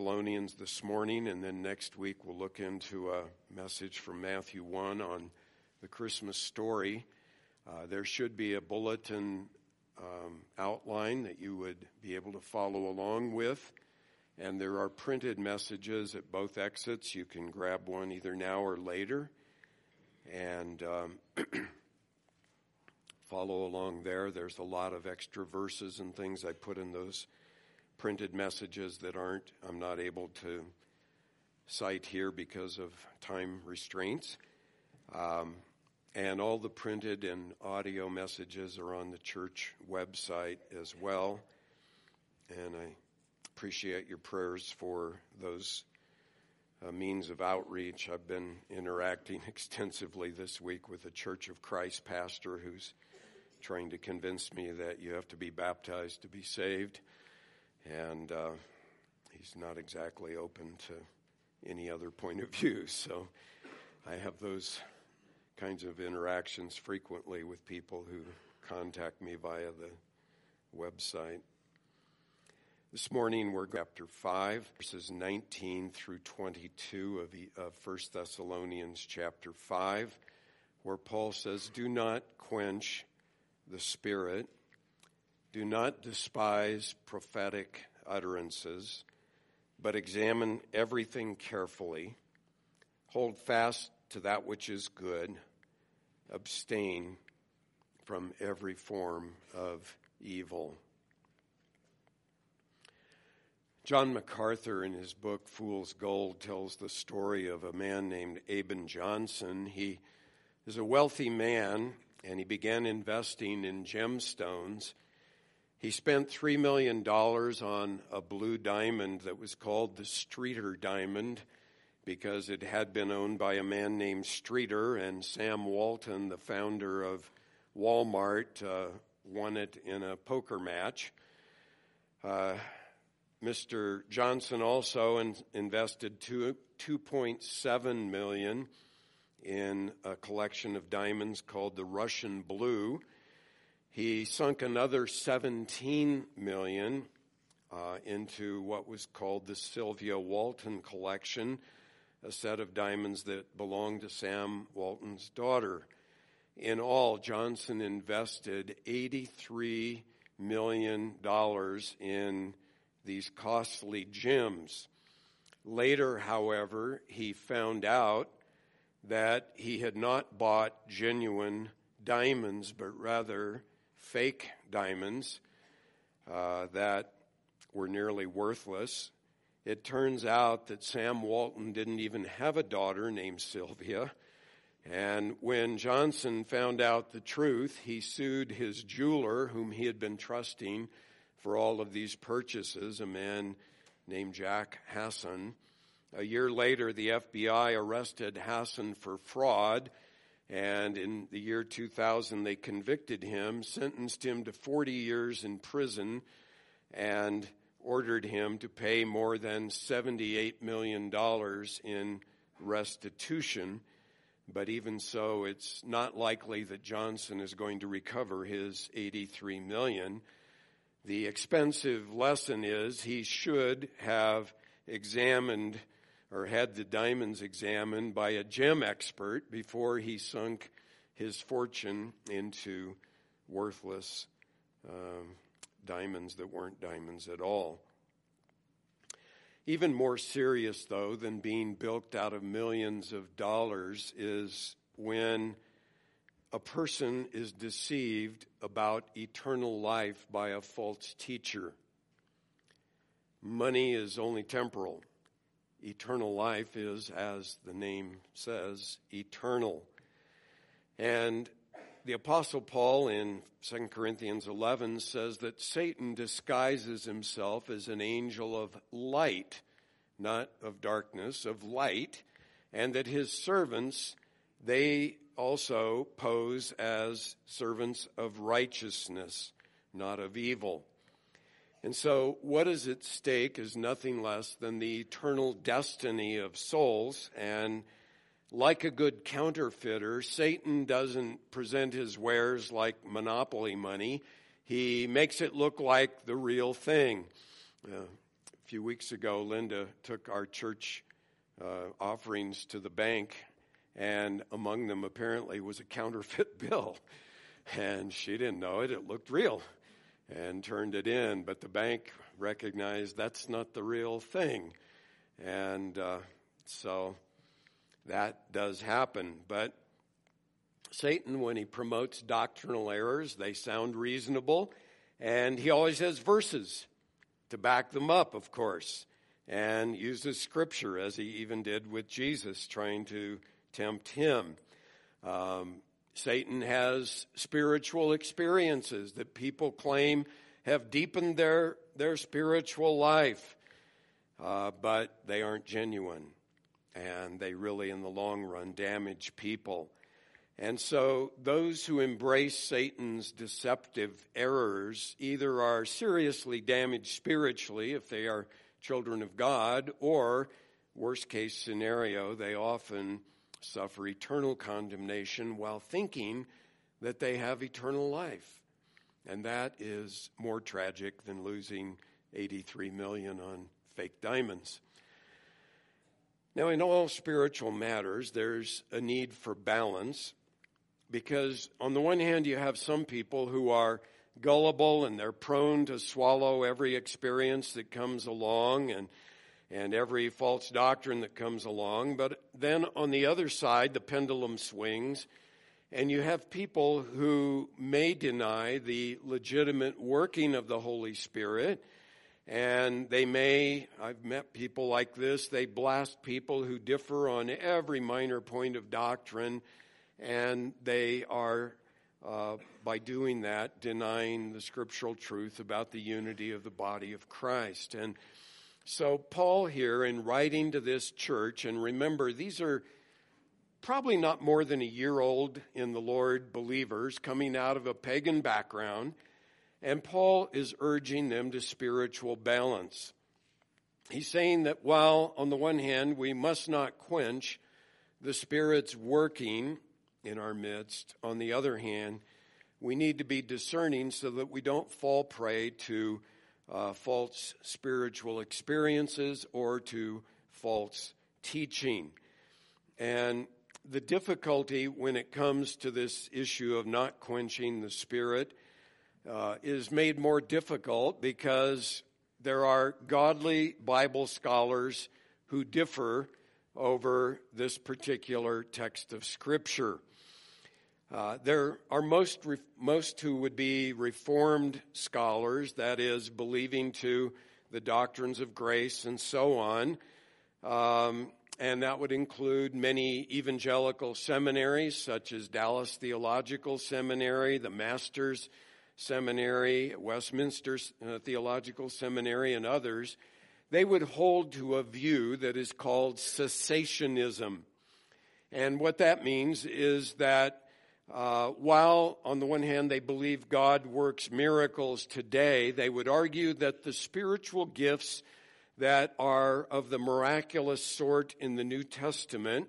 Thessalonians this morning, and then next week we'll look into a message from Matthew 1 on the Christmas story. Uh, there should be a bulletin um, outline that you would be able to follow along with. And there are printed messages at both exits. You can grab one either now or later and um, follow along there. There's a lot of extra verses and things I put in those printed messages that aren't, I'm not able to cite here because of time restraints. Um, and all the printed and audio messages are on the church website as well. And I appreciate your prayers for those uh, means of outreach. I've been interacting extensively this week with a Church of Christ pastor who's trying to convince me that you have to be baptized to be saved and uh, he's not exactly open to any other point of view. So I have those kinds of interactions frequently with people who contact me via the website. This morning we're chapter 5, verses 19 through 22 of, of 1 Thessalonians chapter 5, where Paul says, Do not quench the spirit. Do not despise prophetic utterances, but examine everything carefully. Hold fast to that which is good. Abstain from every form of evil. John MacArthur, in his book Fool's Gold, tells the story of a man named Aben Johnson. He is a wealthy man, and he began investing in gemstones he spent $3 million on a blue diamond that was called the Streeter Diamond because it had been owned by a man named Streeter, and Sam Walton, the founder of Walmart, uh, won it in a poker match. Uh, Mr. Johnson also in, invested two, 2.7 million in a collection of diamonds called the Russian Blue. He sunk another 17 million uh, into what was called the Sylvia Walton collection, a set of diamonds that belonged to Sam Walton's daughter. In all, Johnson invested $83 million in these costly gems. Later, however, he found out that he had not bought genuine diamonds, but rather fake diamonds uh, that were nearly worthless. It turns out that Sam Walton didn't even have a daughter named Sylvia. And when Johnson found out the truth, he sued his jeweler, whom he had been trusting for all of these purchases, a man named Jack Hassan. A year later, the FBI arrested Hassan for fraud and in the year 2000, they convicted him, sentenced him to 40 years in prison, and ordered him to pay more than $78 million in restitution. But even so, it's not likely that Johnson is going to recover his 83 million. The expensive lesson is he should have examined or had the diamonds examined by a gem expert before he sunk his fortune into worthless um, diamonds that weren't diamonds at all. Even more serious, though, than being bilked out of millions of dollars is when a person is deceived about eternal life by a false teacher. Money is only temporal eternal life is, as the name says, eternal. And the Apostle Paul in 2 Corinthians 11 says that Satan disguises himself as an angel of light, not of darkness, of light, and that his servants, they also pose as servants of righteousness, not of evil. And so, what is at stake is nothing less than the eternal destiny of souls. And like a good counterfeiter, Satan doesn't present his wares like monopoly money. He makes it look like the real thing. Uh, few weeks ago, Linda took our church uh, offerings to the bank, and among them apparently was a counterfeit bill. And she didn't know it, it looked real, and turned it in. But the bank recognized that's not the real thing. And uh, so that does happen. But Satan, when he promotes doctrinal errors, they sound reasonable, and he always has verses to back them up, of course, and uses scripture as he even did with Jesus, trying to tempt him. Um, Satan has spiritual experiences that people claim have deepened their, their spiritual life, uh, but they aren't genuine. And they really, in the long run, damage people. And so those who embrace Satan's deceptive errors either are seriously damaged spiritually if they are children of God, or, worst case scenario, they often suffer eternal condemnation while thinking that they have eternal life. And that is more tragic than losing 83 million on fake diamonds. Now, in all spiritual matters, there's a need for balance because on the one hand, you have some people who are gullible and they're prone to swallow every experience that comes along and and every false doctrine that comes along. But then on the other side, the pendulum swings, and you have people who may deny the legitimate working of the Holy Spirit. And they may, I've met people like this, they blast people who differ on every minor point of doctrine and they are, uh, by doing that, denying the scriptural truth about the unity of the body of Christ. And so, Paul here, in writing to this church, and remember, these are probably not more than a year old in the Lord believers coming out of a pagan background, and Paul is urging them to spiritual balance. He's saying that while, on the one hand, we must not quench the Spirit's working in our midst. On the other hand, we need to be discerning so that we don't fall prey to uh, false spiritual experiences or to false teaching. And the difficulty when it comes to this issue of not quenching the spirit uh, is made more difficult because there are godly Bible scholars who differ over this particular text of Scripture. Uh, there are most, most who would be Reformed scholars, that is, believing to the doctrines of grace and so on. Um, and that would include many evangelical seminaries, such as Dallas Theological Seminary, the Masters Seminary, Westminster uh, Theological Seminary, and others. They would hold to a view that is called cessationism. And what that means is that uh, while, on the one hand, they believe God works miracles today, they would argue that the spiritual gifts that are of the miraculous sort in the New Testament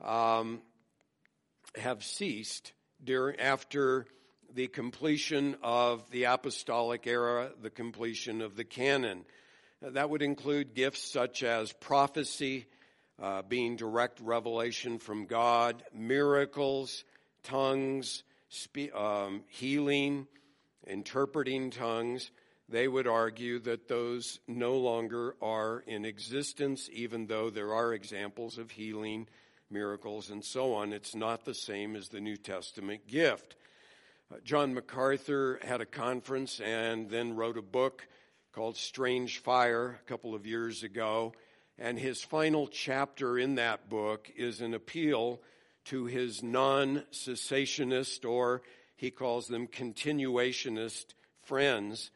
um, have ceased during, after the completion of the apostolic era, the completion of the canon. That would include gifts such as prophecy, uh, being direct revelation from God, miracles, tongues, spe- um, healing, interpreting tongues, they would argue that those no longer are in existence, even though there are examples of healing, miracles, and so on. It's not the same as the New Testament gift. Uh, John MacArthur had a conference and then wrote a book called Strange Fire a couple of years ago. And his final chapter in that book is an appeal to his non cessationist, or he calls them continuationist friends,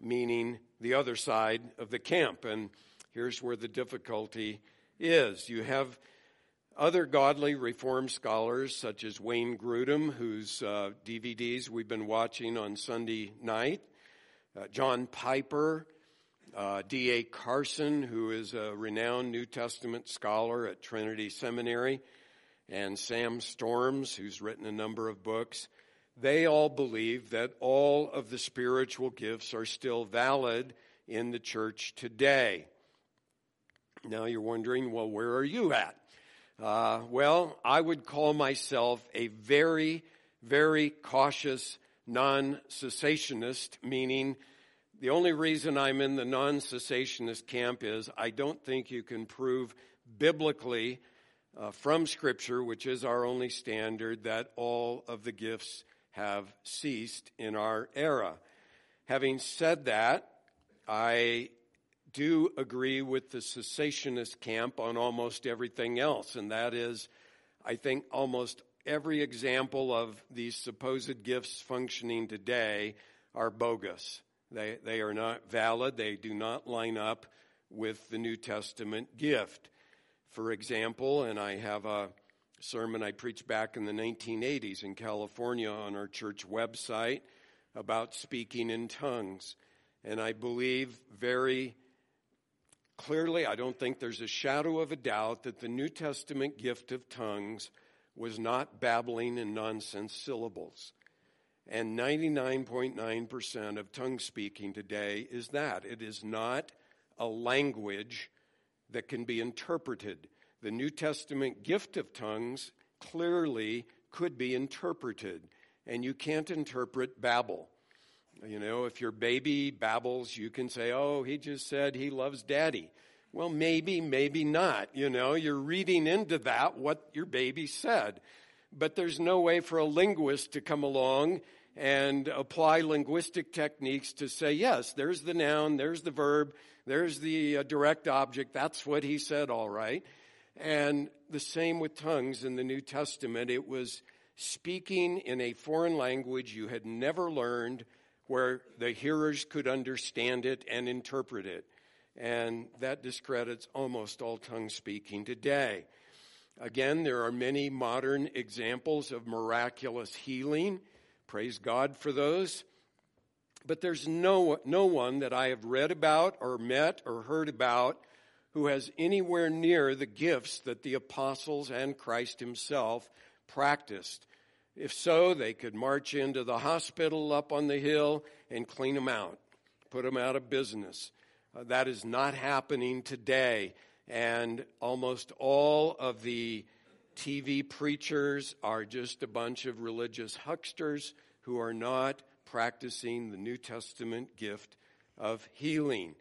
meaning the other side of the camp. And here's where the difficulty is. You have other godly reform scholars, such as Wayne Grudem, whose uh, DVDs we've been watching on Sunday night, uh, John Piper, uh, D.A. Carson, who is a renowned New Testament scholar at Trinity Seminary, and Sam Storms, who's written a number of books, they all believe that all of the spiritual gifts are still valid in the church today. Now you're wondering, well, where are you at? Uh, well, I would call myself a very, very cautious non cessationist, meaning the only reason I'm in the non cessationist camp is I don't think you can prove biblically uh, from Scripture, which is our only standard, that all of the gifts have ceased in our era. Having said that, I do agree with the cessationist camp on almost everything else, and that is, I think almost every example of these supposed gifts functioning today are bogus. They, they are not valid. They do not line up with the New Testament gift. For example, and I have a sermon I preached back in the 1980s in California on our church website about speaking in tongues. And I believe very clearly, I don't think there's a shadow of a doubt that the New Testament gift of tongues was not babbling and nonsense syllables. And 99.9% of tongue speaking today is that. It is not a language that can be interpreted. The New Testament gift of tongues clearly could be interpreted, and you can't interpret babble. You know, if your baby babbles, you can say, oh, he just said he loves daddy. Well, maybe, maybe not. You know, you're reading into that what your baby said. But there's no way for a linguist to come along and apply linguistic techniques to say, yes, there's the noun, there's the verb, there's the uh, direct object. That's what he said, all right. And the same with tongues in the New Testament. It was speaking in a foreign language you had never learned where the hearers could understand it and interpret it. And that discredits almost all tongue speaking today. Again, there are many modern examples of miraculous healing. Praise God for those. But there's no, no one that I have read about or met or heard about who has anywhere near the gifts that the apostles and Christ himself practiced. If so, they could march into the hospital up on the hill and clean them out, put them out of business. Uh, that is not happening today. And almost all of the TV preachers are just a bunch of religious hucksters who are not practicing the New Testament gift of healing.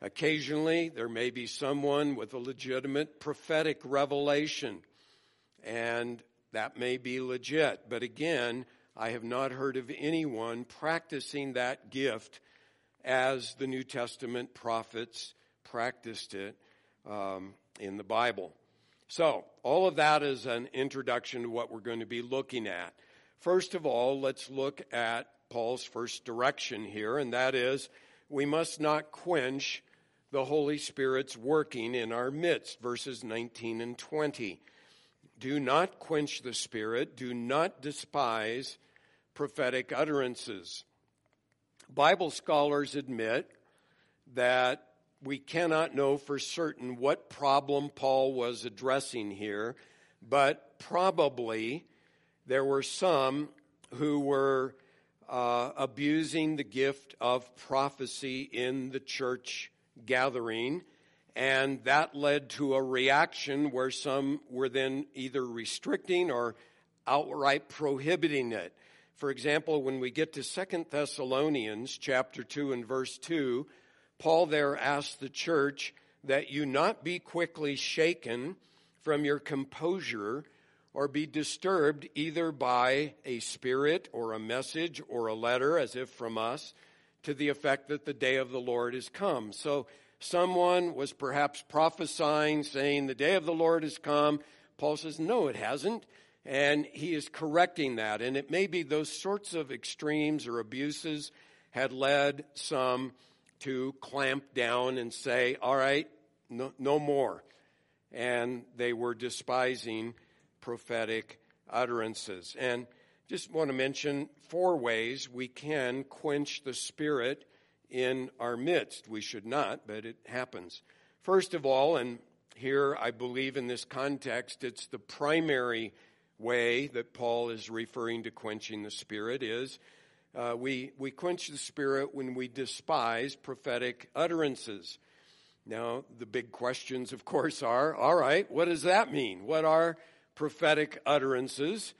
Occasionally, there may be someone with a legitimate prophetic revelation, and that may be legit. But again, I have not heard of anyone practicing that gift as the New Testament prophets practiced it um, in the Bible. So, all of that is an introduction to what we're going to be looking at. First of all, let's look at Paul's first direction here, and that is we must not quench the Holy Spirit's working in our midst, verses 19 and 20. Do not quench the Spirit. Do not despise prophetic utterances. Bible scholars admit that we cannot know for certain what problem Paul was addressing here, but probably there were some who were uh, abusing the gift of prophecy in the church gathering and that led to a reaction where some were then either restricting or outright prohibiting it. For example, when we get to Second Thessalonians chapter 2 and verse 2, Paul there asks the church that you not be quickly shaken from your composure or be disturbed either by a spirit or a message or a letter as if from us to the effect that the day of the Lord is come. So someone was perhaps prophesying, saying, The day of the Lord has come. Paul says, No, it hasn't. And he is correcting that. And it may be those sorts of extremes or abuses had led some to clamp down and say, All right, no, no more. And they were despising prophetic utterances. And just want to mention four ways we can quench the spirit in our midst. We should not, but it happens. First of all, and here I believe in this context, it's the primary way that Paul is referring to quenching the Spirit is Uh, we, we quench the spirit when we despise prophetic utterances. Now, the big questions, of course, are all right, what does that mean? What are prophetic utterances?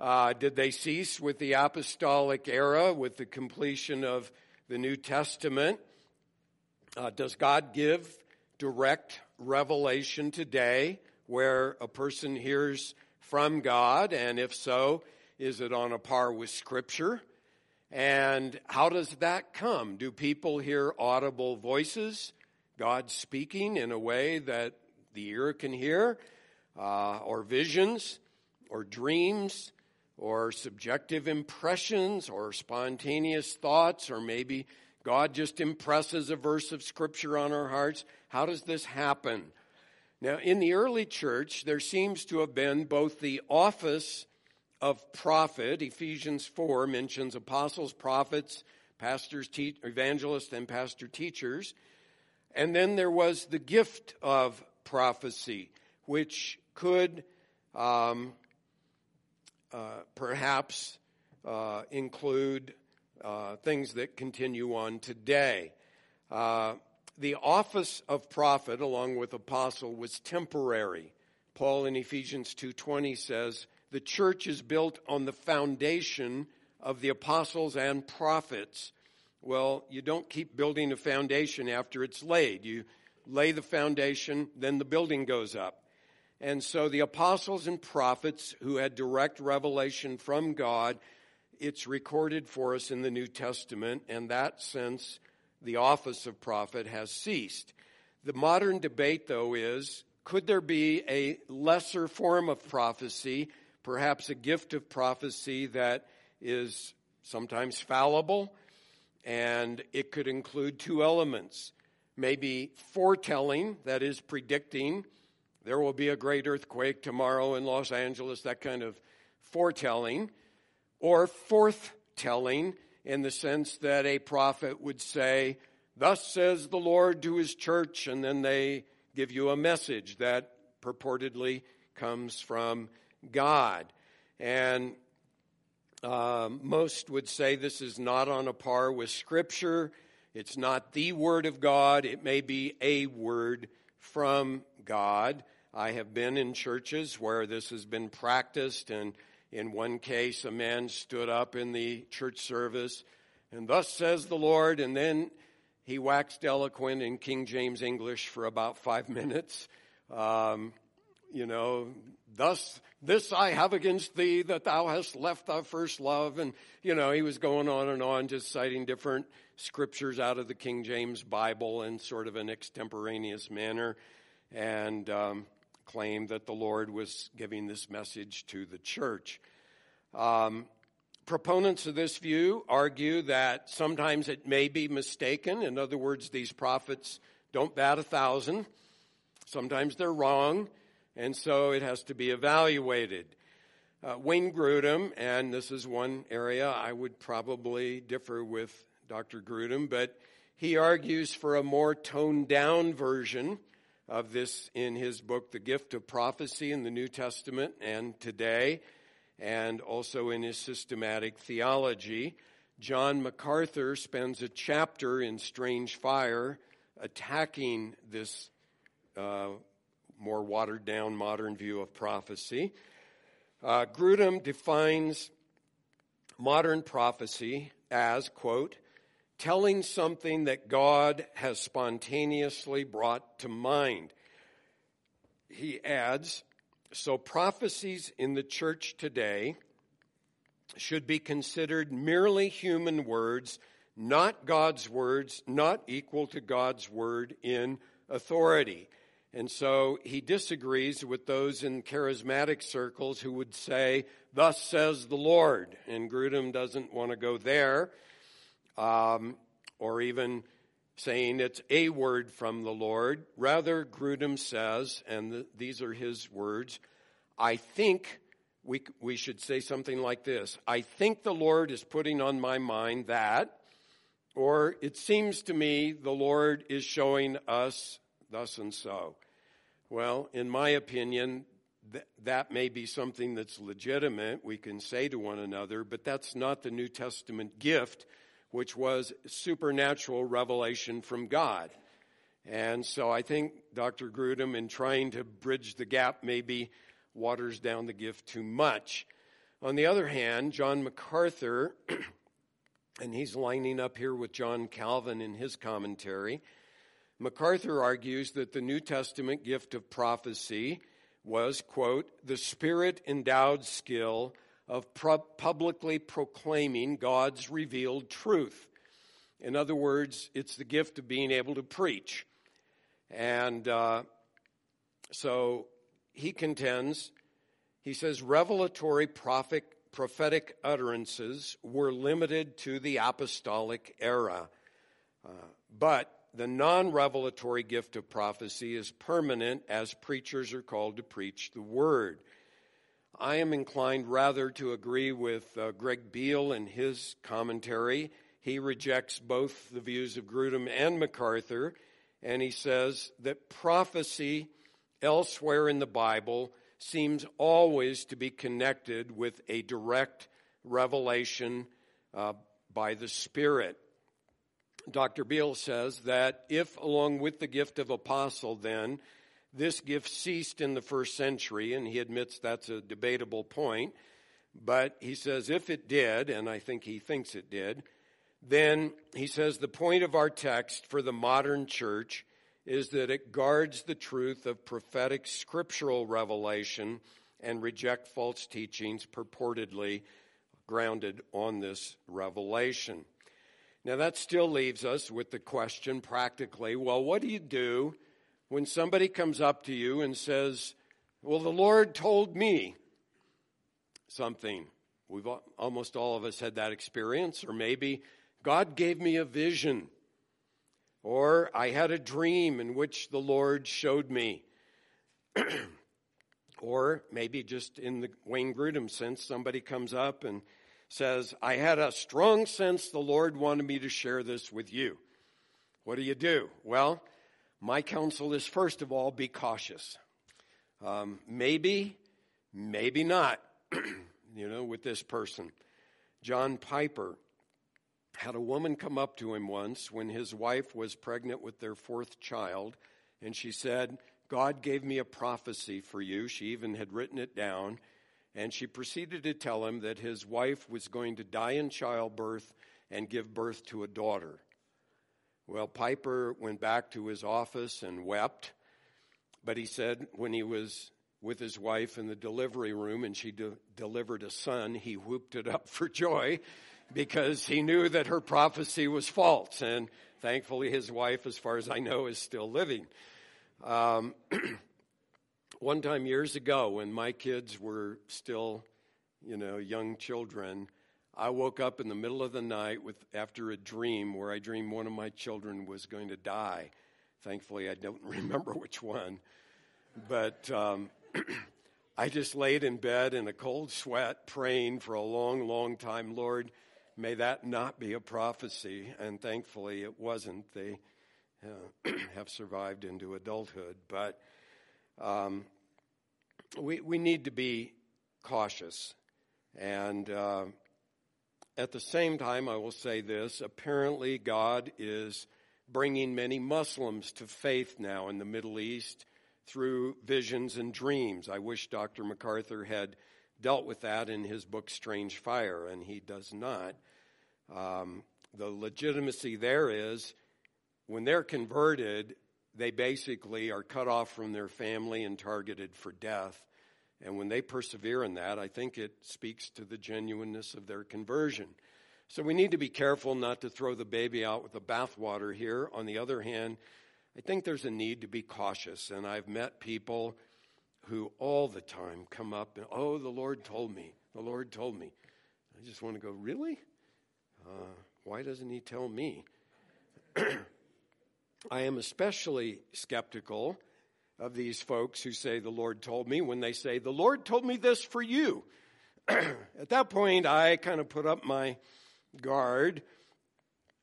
Uh, did they cease with the apostolic era, with the completion of the New Testament? Uh, does God give direct revelation today where a person hears from God? And if so, is it on a par with Scripture? And how does that come? Do people hear audible voices? God speaking in a way that the ear can hear, uh, or visions, or dreams, or subjective impressions, or spontaneous thoughts, or maybe God just impresses a verse of Scripture on our hearts. How does this happen? Now, in the early church, there seems to have been both the office of prophet. Ephesians 4 mentions apostles, prophets, pastors, te- evangelists, and pastor teachers. And then there was the gift of prophecy, which could um, uh, perhaps uh, include uh, things that continue on today. Uh, the office of prophet, along with apostle, was temporary. Paul in Ephesians 2:20 says, "The church is built on the foundation of the apostles and prophets." Well, you don't keep building a foundation after it's laid. You lay the foundation, then the building goes up. And so the apostles and prophets who had direct revelation from God, it's recorded for us in the New Testament, and that sense, the office of prophet has ceased. The modern debate, though, is could there be a lesser form of prophecy, perhaps a gift of prophecy that is sometimes fallible? And it could include two elements maybe foretelling, that is, predicting. There will be a great earthquake tomorrow in Los Angeles, that kind of foretelling. Or forthtelling, in the sense that a prophet would say, Thus says the Lord to his church, and then they give you a message that purportedly comes from God. And um, most would say this is not on a par with Scripture. It's not the Word of God. It may be a word from God. I have been in churches where this has been practiced, and in one case, a man stood up in the church service, and thus says the Lord, and then he waxed eloquent in King James English for about five minutes. Um, you know, thus this I have against thee that thou hast left thy first love. And, you know, he was going on and on, just citing different scriptures out of the King James Bible in sort of an extemporaneous manner and um, claimed that the Lord was giving this message to the church. Um, proponents of this view argue that sometimes it may be mistaken. In other words, these prophets don't bat a thousand. Sometimes they're wrong and so it has to be evaluated. Uh, Wayne Grudem, and this is one area I would probably differ with Dr. Grudem, but he argues for a more toned down version of this in his book, The Gift of Prophecy in the New Testament and today, and also in his systematic theology. John MacArthur spends a chapter in Strange Fire attacking this uh, more watered down modern view of prophecy. Uh, Grudem defines modern prophecy as, quote, telling something that God has spontaneously brought to mind. He adds, so prophecies in the church today should be considered merely human words, not God's words, not equal to God's word in authority. And so he disagrees with those in charismatic circles who would say, Thus says the Lord. And Grudem doesn't want to go there, um, or even saying it's a word from the Lord. Rather, Grudem says, and the, these are his words, I think we, we should say something like this I think the Lord is putting on my mind that, or it seems to me the Lord is showing us thus and so. Well, in my opinion, th- that may be something that's legitimate, we can say to one another, but that's not the New Testament gift, which was supernatural revelation from God. And so I think Dr. Grudem, in trying to bridge the gap, maybe waters down the gift too much. On the other hand, John MacArthur, and he's lining up here with John Calvin in his commentary, MacArthur argues that the New Testament gift of prophecy was, quote, the spirit endowed skill of publicly proclaiming God's revealed truth. In other words, it's the gift of being able to preach. And uh, so he contends, he says, revelatory prophet, prophetic utterances were limited to the apostolic era. Uh, but the non revelatory gift of prophecy is permanent as preachers are called to preach the word. I am inclined rather to agree with uh, Greg Beale in his commentary. He rejects both the views of Grudem and MacArthur, and he says that prophecy elsewhere in the Bible seems always to be connected with a direct revelation uh, by the Spirit. Dr. Beale says that if, along with the gift of apostle, then, this gift ceased in the first century, and he admits that's a debatable point, but he says if it did, and I think he thinks it did, then he says the point of our text for the modern church is that it guards the truth of prophetic scriptural revelation and reject false teachings purportedly grounded on this revelation. Now, that still leaves us with the question practically well, what do you do when somebody comes up to you and says, Well, the Lord told me something? We've almost all of us had that experience, or maybe God gave me a vision, or I had a dream in which the Lord showed me. or maybe just in the Wayne Grudem sense, somebody comes up and says, I had a strong sense the Lord wanted me to share this with you. What do you do? Well, my counsel is first of all, be cautious. Um, maybe, maybe not, you know, with this person. John Piper had a woman come up to him once when his wife was pregnant with their fourth child, and she said, God gave me a prophecy for you. She even had written it down and she proceeded to tell him that his wife was going to die in childbirth and give birth to a daughter. Well, Piper went back to his office and wept, but he said when he was with his wife in the delivery room and she de- delivered a son, he whooped it up for joy because he knew that her prophecy was false. And thankfully, his wife, as far as I know, is still living. Um, one time years ago when my kids were still, you know, young children, I woke up in the middle of the night with after a dream where I dreamed one of my children was going to die. Thankfully, I don't remember which one, but um, I just laid in bed in a cold sweat, praying for a long, long time. Lord, may that not be a prophecy, and thankfully it wasn't. They uh, have survived into adulthood, but. Um, we, we need to be cautious. And uh, at the same time, I will say this apparently, God is bringing many Muslims to faith now in the Middle East through visions and dreams. I wish Dr. MacArthur had dealt with that in his book Strange Fire, and he does not. Um, the legitimacy there is when they're converted, they basically are cut off from their family and targeted for death. And when they persevere in that, I think it speaks to the genuineness of their conversion. So we need to be careful not to throw the baby out with the bathwater here. On the other hand, I think there's a need to be cautious. And I've met people who all the time come up and, oh, the Lord told me. The Lord told me. I just want to go, really? Uh, why doesn't He tell me? I am especially skeptical of these folks who say, The Lord told me, when they say, The Lord told me this for you. At that point, I kind of put up my guard.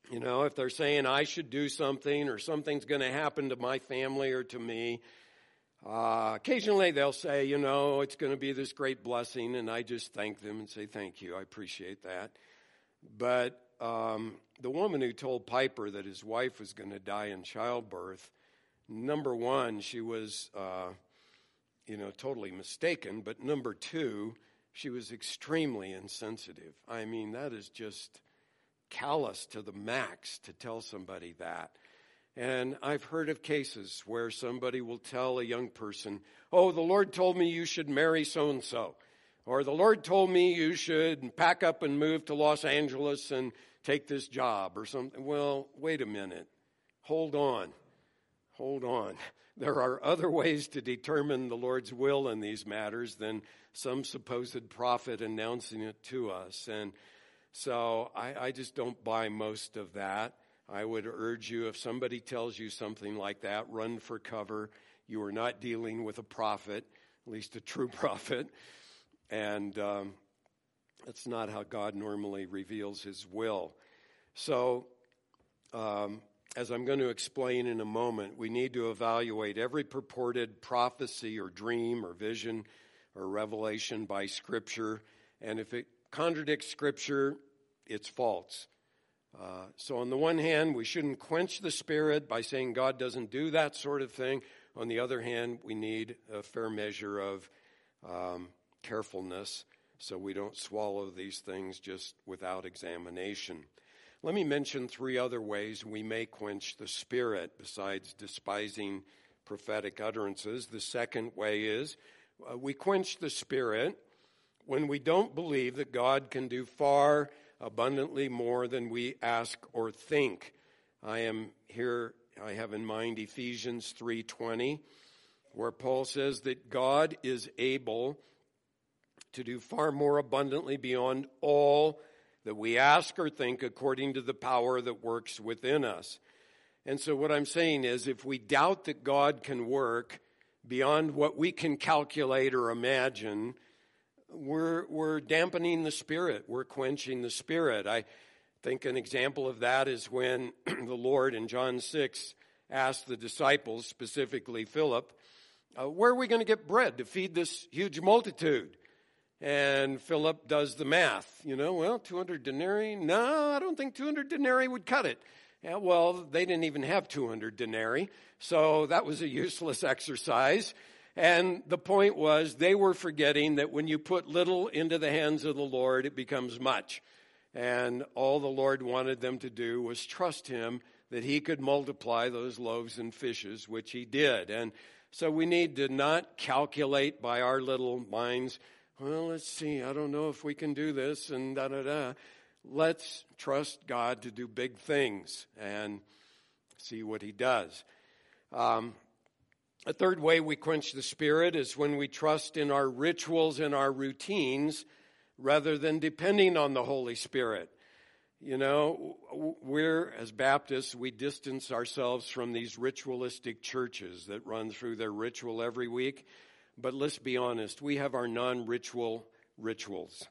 You know, if they're saying I should do something or something's going to happen to my family or to me, Uh, occasionally they'll say, you know, it's going to be this great blessing, and I just thank them and say, thank you, I appreciate that. But um, the woman who told Piper that his wife was going to die in childbirth, number one, she was, uh, you know, totally mistaken. But number two, she was extremely insensitive. I mean, that is just callous to the max to tell somebody that. And I've heard of cases where somebody will tell a young person, Oh, the Lord told me you should marry so and so. Or the Lord told me you should pack up and move to Los Angeles and take this job or something. Well, wait a minute. Hold on. Hold on. There are other ways to determine the Lord's will in these matters than some supposed prophet announcing it to us. And so I, I just don't buy most of that. I would urge you, if somebody tells you something like that, run for cover. You are not dealing with a prophet, at least a true prophet. And um, that's not how God normally reveals his will. So, um, as I'm going to explain in a moment, we need to evaluate every purported prophecy or dream or vision or revelation by Scripture. And if it contradicts Scripture, it's false. Uh, so, on the one hand, we shouldn't quench the Spirit by saying God doesn't do that sort of thing. On the other hand, we need a fair measure of um, carefulness so we don't swallow these things just without examination. Let me mention three other ways we may quench the Spirit besides despising prophetic utterances. The second way is uh, we quench the Spirit when we don't believe that God can do far abundantly more than we ask or think. I am here I have in mind Ephesians 3:20 where Paul says that God is able to do far more abundantly beyond all that we ask or think according to the power that works within us. And so what I'm saying is if we doubt that God can work beyond what we can calculate or imagine, we're, we're dampening the spirit. We're quenching the spirit. I think an example of that is when the Lord in John 6 asked the disciples, specifically Philip, uh, where are we going to get bread to feed this huge multitude? And Philip does the math. You know, well, 200 denarii? No, I don't think 200 denarii would cut it. Yeah, well, they didn't even have 200 denarii, so that was a useless exercise. And the point was, they were forgetting that when you put little into the hands of the Lord, it becomes much. And all the Lord wanted them to do was trust Him that He could multiply those loaves and fishes, which He did. And so we need to not calculate by our little minds well, let's see, I don't know if we can do this and da da da. Let's trust God to do big things and see what He does. Um, a third way we quench the Spirit is when we trust in our rituals and our routines rather than depending on the Holy Spirit. You know, we're, as Baptists, we distance ourselves from these ritualistic churches that run through their ritual every week but let's be honest, we have our non ritual rituals.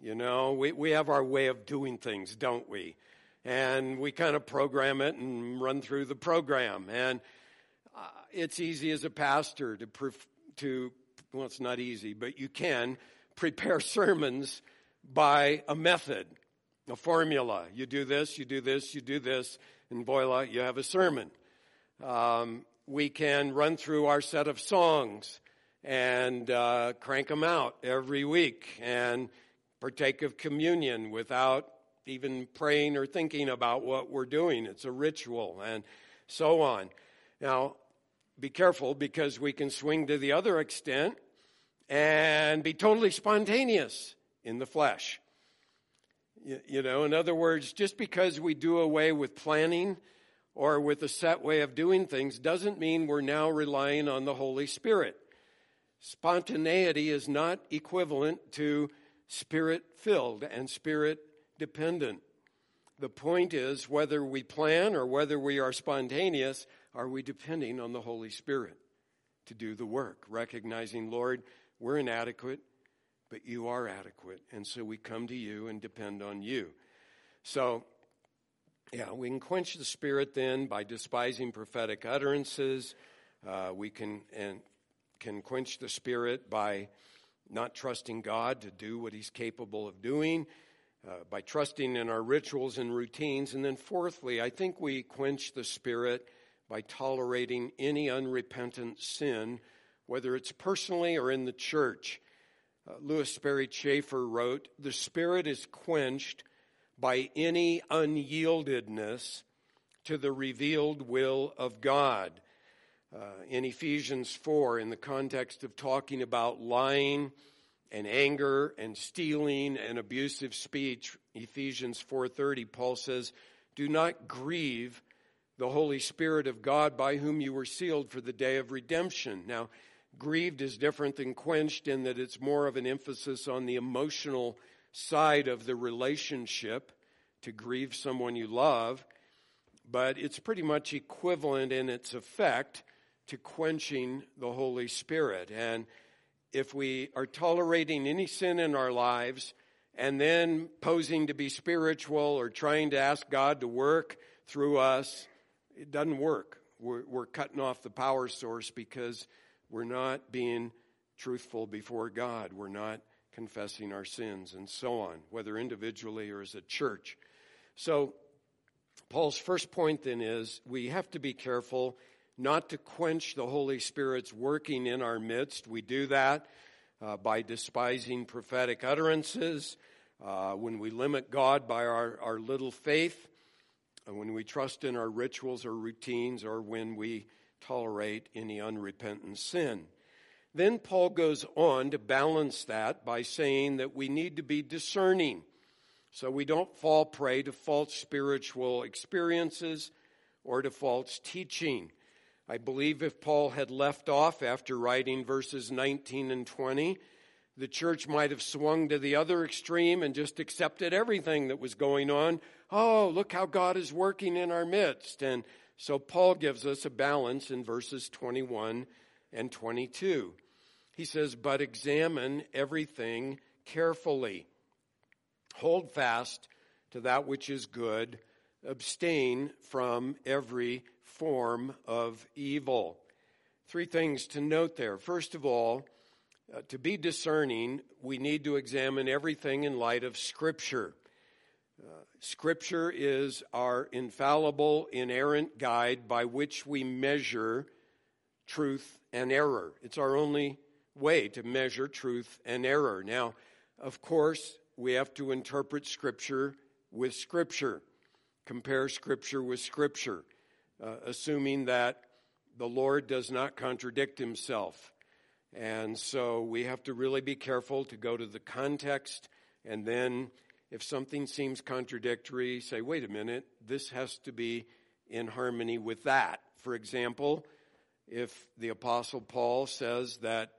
You know, we, we have our way of doing things, don't we? And we kind of program it and run through the program. And uh, it's easy as a pastor to, pref- to, well, it's not easy, but you can prepare sermons by a method, a formula. You do this, you do this, you do this, and voila, you have a sermon. Um, we can run through our set of songs and uh, crank them out every week and partake of communion without even praying or thinking about what we're doing. It's a ritual and so on. Now, be careful because we can swing to the other extent and be totally spontaneous in the flesh. You, you know, in other words, just because we do away with planning or with a set way of doing things doesn't mean we're now relying on the Holy Spirit. Spontaneity is not equivalent to spirit filled and spirit dependent. The point is whether we plan or whether we are spontaneous, are we depending on the Holy Spirit to do the work? Recognizing, Lord, we're inadequate, but you are adequate. And so we come to you and depend on you. So, yeah, we can quench the Spirit then by despising prophetic utterances Uh, we can and can quench the spirit by not trusting God to do what He's capable of doing, uh, by trusting in our rituals and routines. And then, fourthly, I think we quench the spirit by tolerating any unrepentant sin, whether it's personally or in the church. Uh, Lewis Sperry Chafer wrote, The spirit is quenched by any unyieldedness to the revealed will of God. Uh, in Ephesians 4, in the context of talking about lying and anger and stealing and abusive speech, Ephesians 4:30, Paul says, "Do not grieve the Holy Spirit of God by whom you were sealed for the day of redemption." Now, grieved is different than quenched in that it's more of an emphasis on the emotional side of the relationship to grieve someone you love, but it's pretty much equivalent in its effect to quenching the Holy Spirit. And if we are tolerating any sin in our lives and then posing to be spiritual or trying to ask God to work through us, it doesn't work. We're, we're cutting off the power source because we're not being truthful before God. We're not confessing our sins and so on, whether individually or as a church. So, Paul's first point then is we have to be careful not to quench the Holy Spirit's working in our midst. We do that uh, by despising prophetic utterances, uh, when we limit God by our, our little faith, when we trust in our rituals or routines, or when we tolerate any unrepentant sin. Then Paul goes on to balance that by saying that we need to be discerning so we don't fall prey to false spiritual experiences or to false teaching. I believe if Paul had left off after writing verses 19 and 20, the church might have swung to the other extreme and just accepted everything that was going on. Oh, look how God is working in our midst. And so Paul gives us a balance in verses 21 and 22. He says, But examine everything carefully, hold fast to that which is good, abstain from every form of evil. Three things to note there. First of all, uh, to be discerning, we need to examine everything in light of Scripture. Uh, scripture is our infallible, inerrant guide by which we measure truth and error. It's our only way to measure truth and error. Now, of course, we have to interpret Scripture with Scripture, compare Scripture with Scripture, uh, assuming that the Lord does not contradict himself. And so we have to really be careful to go to the context and then if something seems contradictory, say, wait a minute, this has to be in harmony with that. For example, if the Apostle Paul says that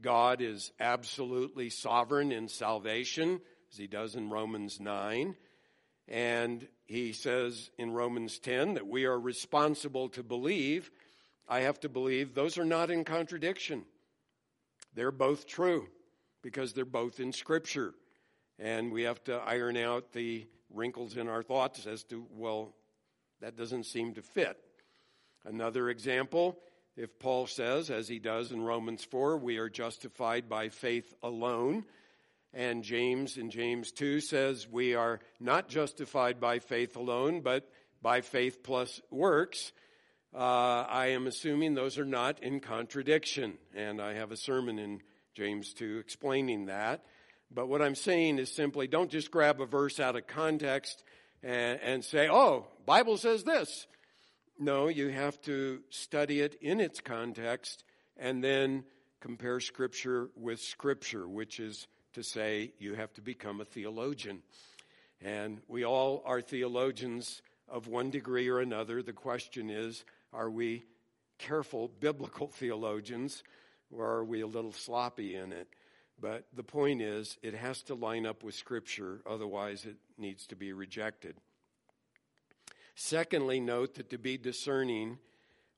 God is absolutely sovereign in salvation, as he does in Romans 9, and he says in Romans 10 that we are responsible to believe, I have to believe those are not in contradiction. They're both true because they're both in Scripture and we have to iron out the wrinkles in our thoughts as to, well, that doesn't seem to fit. Another example, if Paul says, as he does in Romans 4, we are justified by faith alone, and James in James 2 says we are not justified by faith alone, but by faith plus works. Uh, I am assuming those are not in contradiction, and I have a sermon in James 2 explaining that. But what I'm saying is simply don't just grab a verse out of context and, and say, oh, Bible says this. No, you have to study it in its context and then compare Scripture with Scripture, which is to say you have to become a theologian. And we all are theologians of one degree or another. The question is, are we careful biblical theologians or are we a little sloppy in it? But the point is, it has to line up with Scripture, otherwise, it needs to be rejected. Secondly, note that to be discerning,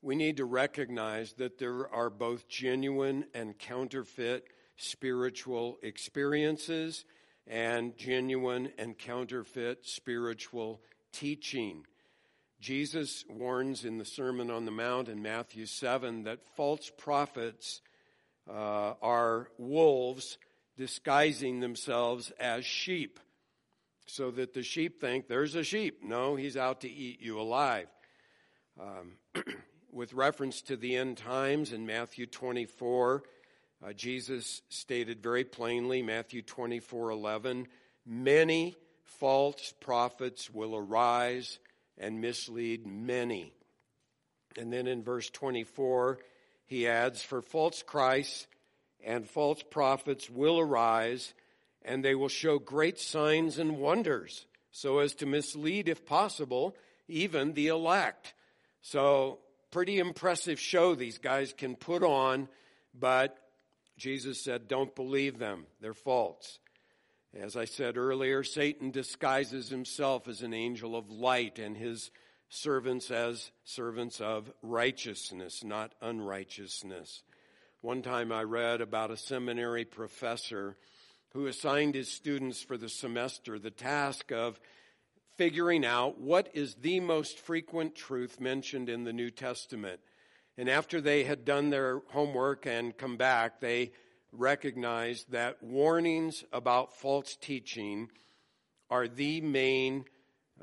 we need to recognize that there are both genuine and counterfeit spiritual experiences and genuine and counterfeit spiritual teaching. Jesus warns in the Sermon on the Mount in Matthew 7 that false prophets uh, are wolves disguising themselves as sheep so that the sheep think there's a sheep. No, he's out to eat you alive. Um, with reference to the end times in Matthew 24, uh, Jesus stated very plainly, Matthew 24 11, many false prophets will arise and mislead many. And then in verse 24, he adds, For false Christs and false prophets will arise, and they will show great signs and wonders, so as to mislead, if possible, even the elect. So, pretty impressive show these guys can put on, but Jesus said, Don't believe them. They're false. As I said earlier, Satan disguises himself as an angel of light and his servants as servants of righteousness, not unrighteousness. One time I read about a seminary professor who assigned his students for the semester the task of figuring out what is the most frequent truth mentioned in the New Testament. And after they had done their homework and come back, they recognized that warnings about false teaching are the main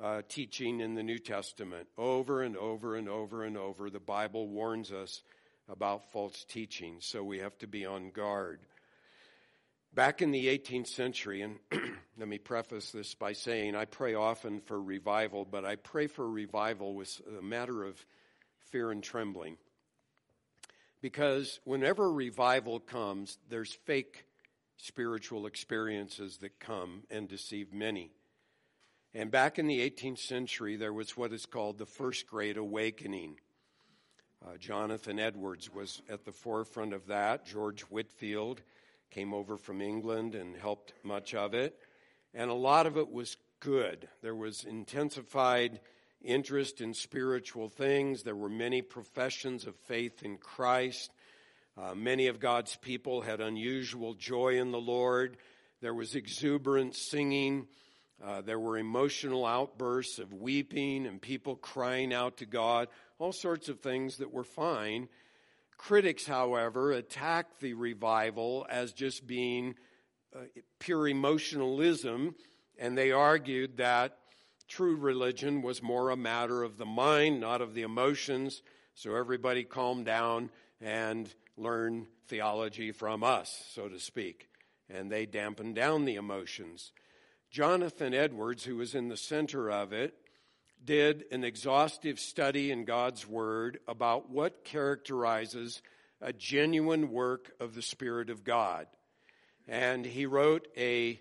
uh, teaching in the New Testament. Over and over and over and over, the Bible warns us about false teaching, so we have to be on guard. Back in the 18th century, and let me preface this by saying I pray often for revival, but I pray for revival with a matter of fear and trembling. Because whenever revival comes, there's fake spiritual experiences that come and deceive many. And back in the 18th century, there was what is called the First Great Awakening. Uh, Jonathan Edwards was at the forefront of that. George Whitefield came over from England and helped much of it. And a lot of it was good. There was intensified interest in spiritual things. There were many professions of faith in Christ. Uh, many of God's people had unusual joy in the Lord. There was exuberant singing. Uh, there were emotional outbursts of weeping and people crying out to God, all sorts of things that were fine. Critics, however, attacked the revival as just being uh, pure emotionalism, and they argued that true religion was more a matter of the mind, not of the emotions. So everybody calm down and learn theology from us, so to speak. And they dampened down the emotions. Jonathan Edwards, who was in the center of it, did an exhaustive study in God's Word about what characterizes a genuine work of the Spirit of God. And he wrote a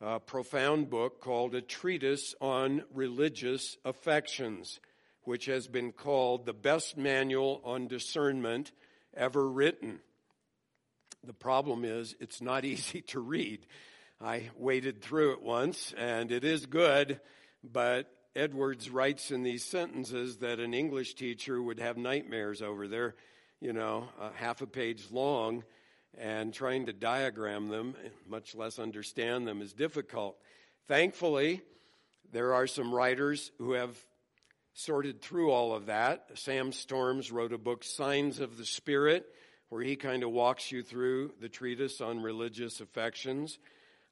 a profound book called A Treatise on Religious Affections, which has been called the best manual on discernment ever written. The problem is, it's not easy to read. I waded through it once, and it is good, but Edwards writes in these sentences that an English teacher would have nightmares over there, you know, half a page long and trying to diagram them, much less understand them, is difficult. Thankfully, there are some writers who have sorted through all of that. Sam Storms wrote a book, Signs of the Spirit, where he kind of walks you through the treatise on religious affections.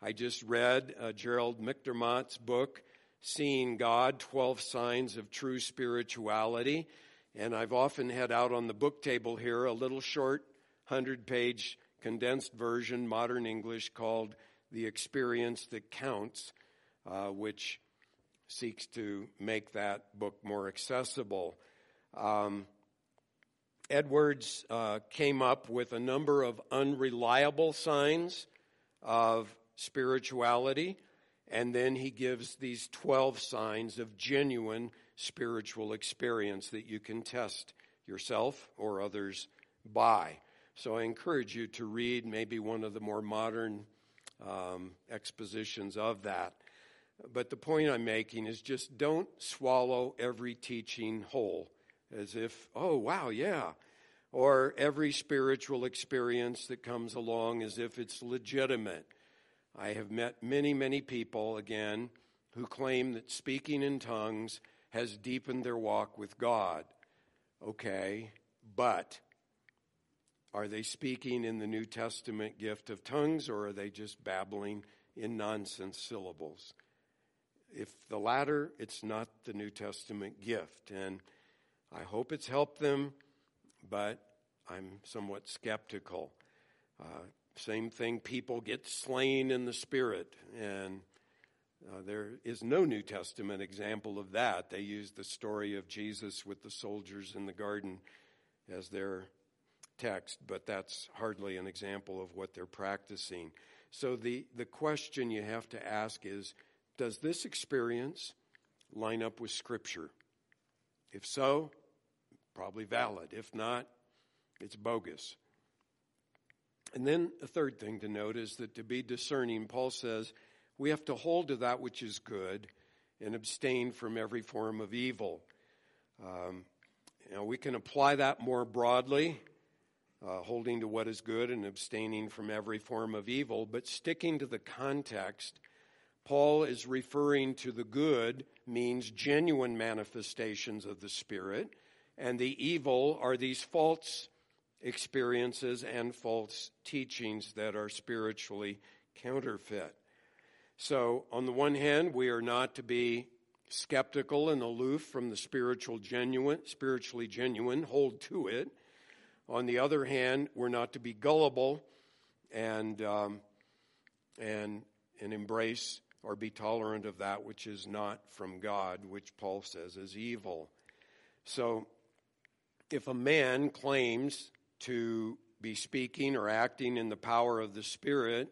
I just read uh, Gerald McDermott's book, Seeing God 12 Signs of True Spirituality. And I've often had out on the book table here a little short 100 page condensed version, modern English, called The Experience That Counts, uh, which seeks to make that book more accessible. Um, Edwards uh, came up with a number of unreliable signs of spirituality, and then he gives these 12 signs of genuine spiritual experience that you can test yourself or others by. So I encourage you to read maybe one of the more modern um, expositions of that. But the point I'm making is just don't swallow every teaching whole as if, oh, wow, yeah. Or every spiritual experience that comes along as if it's legitimate. I have met many, many people, again, who claim that speaking in tongues has deepened their walk with God. Okay, but are they speaking in the New Testament gift of tongues or are they just babbling in nonsense syllables? If the latter, it's not the New Testament gift. And I hope it's helped them, but I'm somewhat skeptical. Uh, same thing, people get slain in the Spirit, and uh, there is no New Testament example of that. They use the story of Jesus with the soldiers in the garden as their text, but that's hardly an example of what they're practicing. So the, the question you have to ask is Does this experience line up with Scripture? If so, probably valid. If not, it's bogus. And then a third thing to note is that to be discerning, Paul says we have to hold to that which is good and abstain from every form of evil. Um, you know, we can apply that more broadly, uh, holding to what is good and abstaining from every form of evil, but sticking to the context. Paul is referring to the good means genuine manifestations of the Spirit, and the evil are these false experiences and false teachings that are spiritually counterfeit. So, on the one hand, we are not to be skeptical and aloof from the spiritual genuine, spiritually genuine, hold to it. On the other hand, we're not to be gullible and um, and and embrace or be tolerant of that which is not from God, which Paul says is evil. So, if a man claims to be speaking or acting in the power of the Spirit,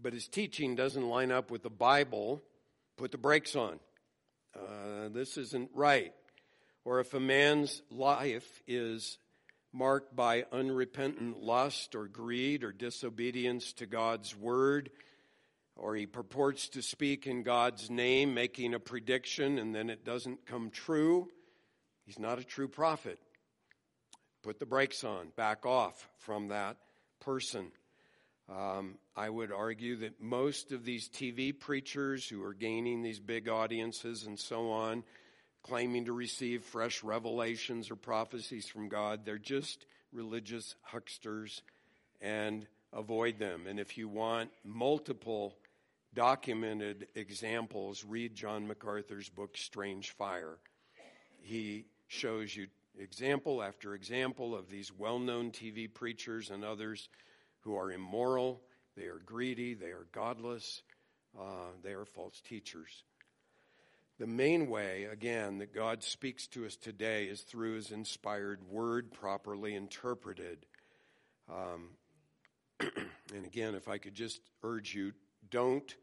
but his teaching doesn't line up with the Bible, put the brakes on. Uh, this isn't right. Or if a man's life is marked by unrepentant lust or greed or disobedience to God's word, or he purports to speak in God's name, making a prediction, and then it doesn't come true, he's not a true prophet. Put the brakes on, back off from that person. Um, I would argue that most of these TV preachers who are gaining these big audiences and so on, claiming to receive fresh revelations or prophecies from God, they're just religious hucksters and avoid them. And if you want multiple documented examples, read John MacArthur's book, Strange Fire. He shows you example after example of these well known TV preachers and others who are immoral, they are greedy, they are godless, uh, they are false teachers. The main way, again, that God speaks to us today is through His inspired word properly interpreted. Um, and again, if I could just urge you, don't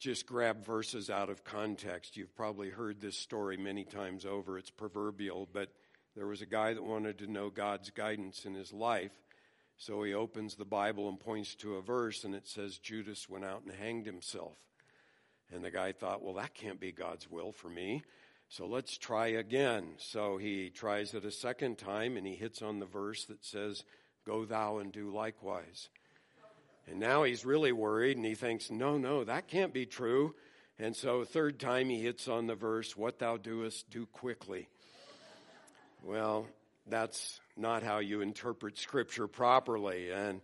just grab verses out of context. You've probably heard this story many times over. It's proverbial, but there was a guy that wanted to know God's guidance in his life. So he opens the Bible and points to a verse, and it says Judas went out and hanged himself. And the guy thought, well, that can't be God's will for me. So let's try again. So he tries it a second time, and he hits on the verse that says, Go thou and do likewise. And now he's really worried, and he thinks, No, no, that can't be true. And so, third time, he hits on the verse, What thou doest, do quickly. Well, that's not how you interpret Scripture properly. And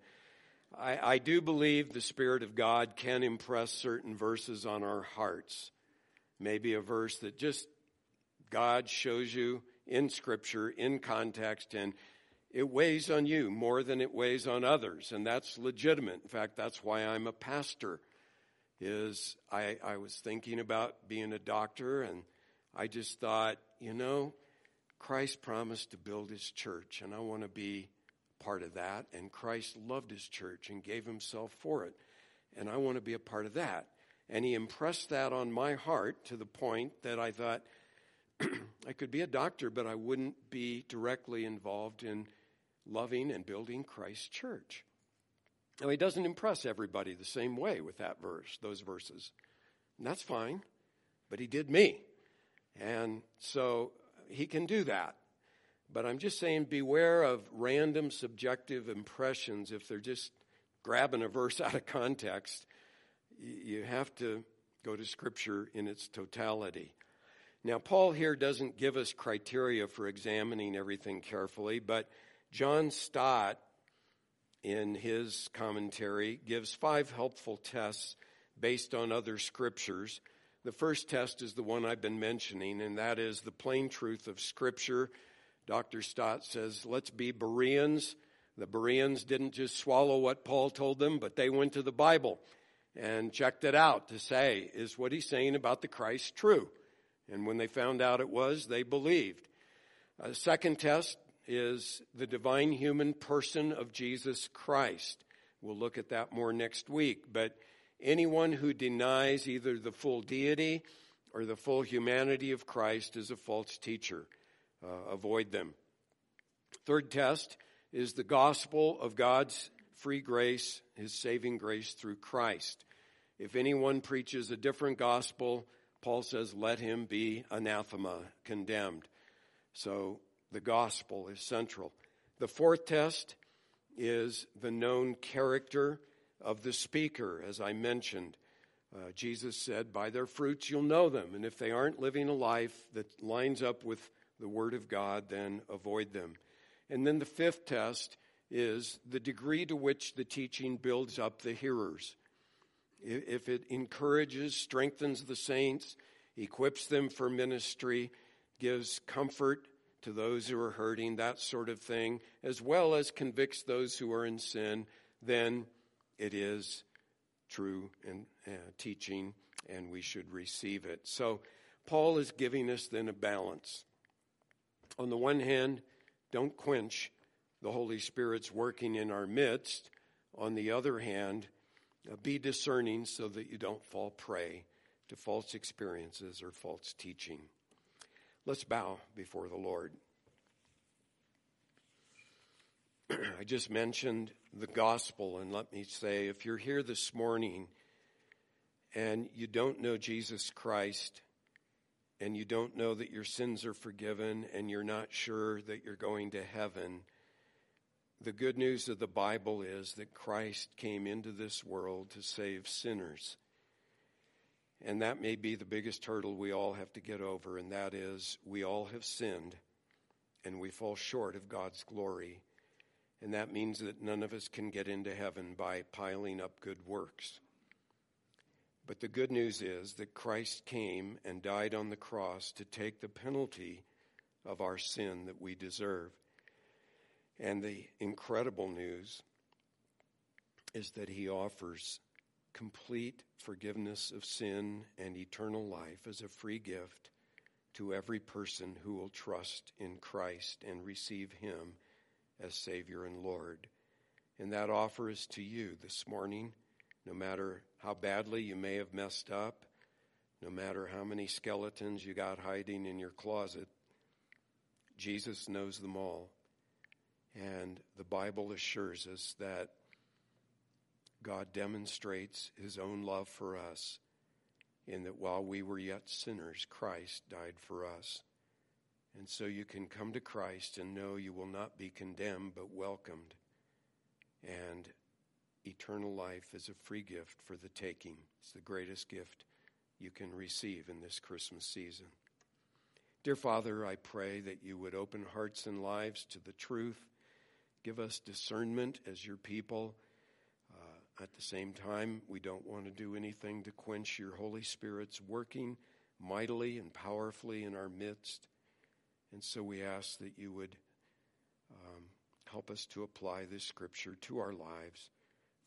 I, I, do believe the Spirit of God can impress certain verses on our hearts. Maybe a verse that just God shows you in Scripture, in context, and it weighs on you more than it weighs on others. And that's legitimate. In fact, that's why I'm a pastor. Is I, I was thinking about being a doctor, and I just thought, you know, Christ promised to build his church, and I want to be part of that. And Christ loved his church and gave himself for it. And I want to be a part of that. And he impressed that on my heart to the point that I thought I could be a doctor, but I wouldn't be directly involved in loving and building Christ's church. Now, he doesn't impress everybody the same way with that verse, those verses. And that's fine, but he did me. And so he can do that. But I'm just saying, beware of random subjective impressions if they're just grabbing a verse out of context. You have to go to Scripture in its totality. Now, Paul here doesn't give us criteria for examining everything carefully, but John Stott, in his commentary, gives five helpful tests based on other scriptures. The first test is the one I've been mentioning, and that is the plain truth of Scripture. Dr. Stott says, let's be Bereans. The Bereans didn't just swallow what Paul told them, but they went to the Bible and checked it out to say, is what he's saying about the Christ true? And when they found out it was, they believed. A second test is the divine human person of Jesus Christ. We'll look at that more next week. But anyone who denies either the full deity or the full humanity of Christ is a false teacher. Uh, avoid them. Third test is the gospel of God's free grace, his saving grace through Christ. If anyone preaches a different gospel, Paul says, let him be anathema, condemned. So the gospel is central. The fourth test is the known character of the speaker, as I mentioned. Uh, Jesus said, By their fruits you'll know them. And if they aren't living a life that lines up with the Word of God, then avoid them. And then the fifth test is the degree to which the teaching builds up the hearers if it encourages, strengthens the saints, equips them for ministry, gives comfort to those who are hurting, that sort of thing, as well as convicts those who are in sin, then it is true and uh, teaching, and we should receive it. So, Paul is giving us then a balance. On the one hand, don't quench the Holy Spirit's working in our midst. On the other hand, uh, be discerning so that you don't fall prey to false experiences or false teaching. Let's bow before the Lord. I just mentioned the gospel, and let me say if you're here this morning and you don't know Jesus Christ, and you don't know that your sins are forgiven, and you're not sure that you're going to heaven, the good news of the Bible is that Christ came into this world to save sinners. And that may be the biggest hurdle we all have to get over, and that is we all have sinned and we fall short of God's glory. And that means that none of us can get into heaven by piling up good works. But the good news is that Christ came and died on the cross to take the penalty of our sin that we deserve. And the incredible news is that he offers complete forgiveness of sin and eternal life as a free gift to every person who will trust in Christ and receive him as Savior and Lord. And that offer is to you this morning, no matter how badly you may have messed up, no matter how many skeletons you got hiding in your closet. Jesus knows them all. And the Bible assures us that God demonstrates his own love for us in that while we were yet sinners, Christ died for us. And so you can come to Christ and know you will not be condemned, but welcomed. And eternal life is a free gift for the taking. It's the greatest gift you can receive in this Christmas season. Dear Father, I pray that you would open hearts and lives to the truth Give us discernment as your people. Uh, at the same time, we don't want to do anything to quench your Holy Spirit's working mightily and powerfully in our midst. And so we ask that you would um, help us to apply this scripture to our lives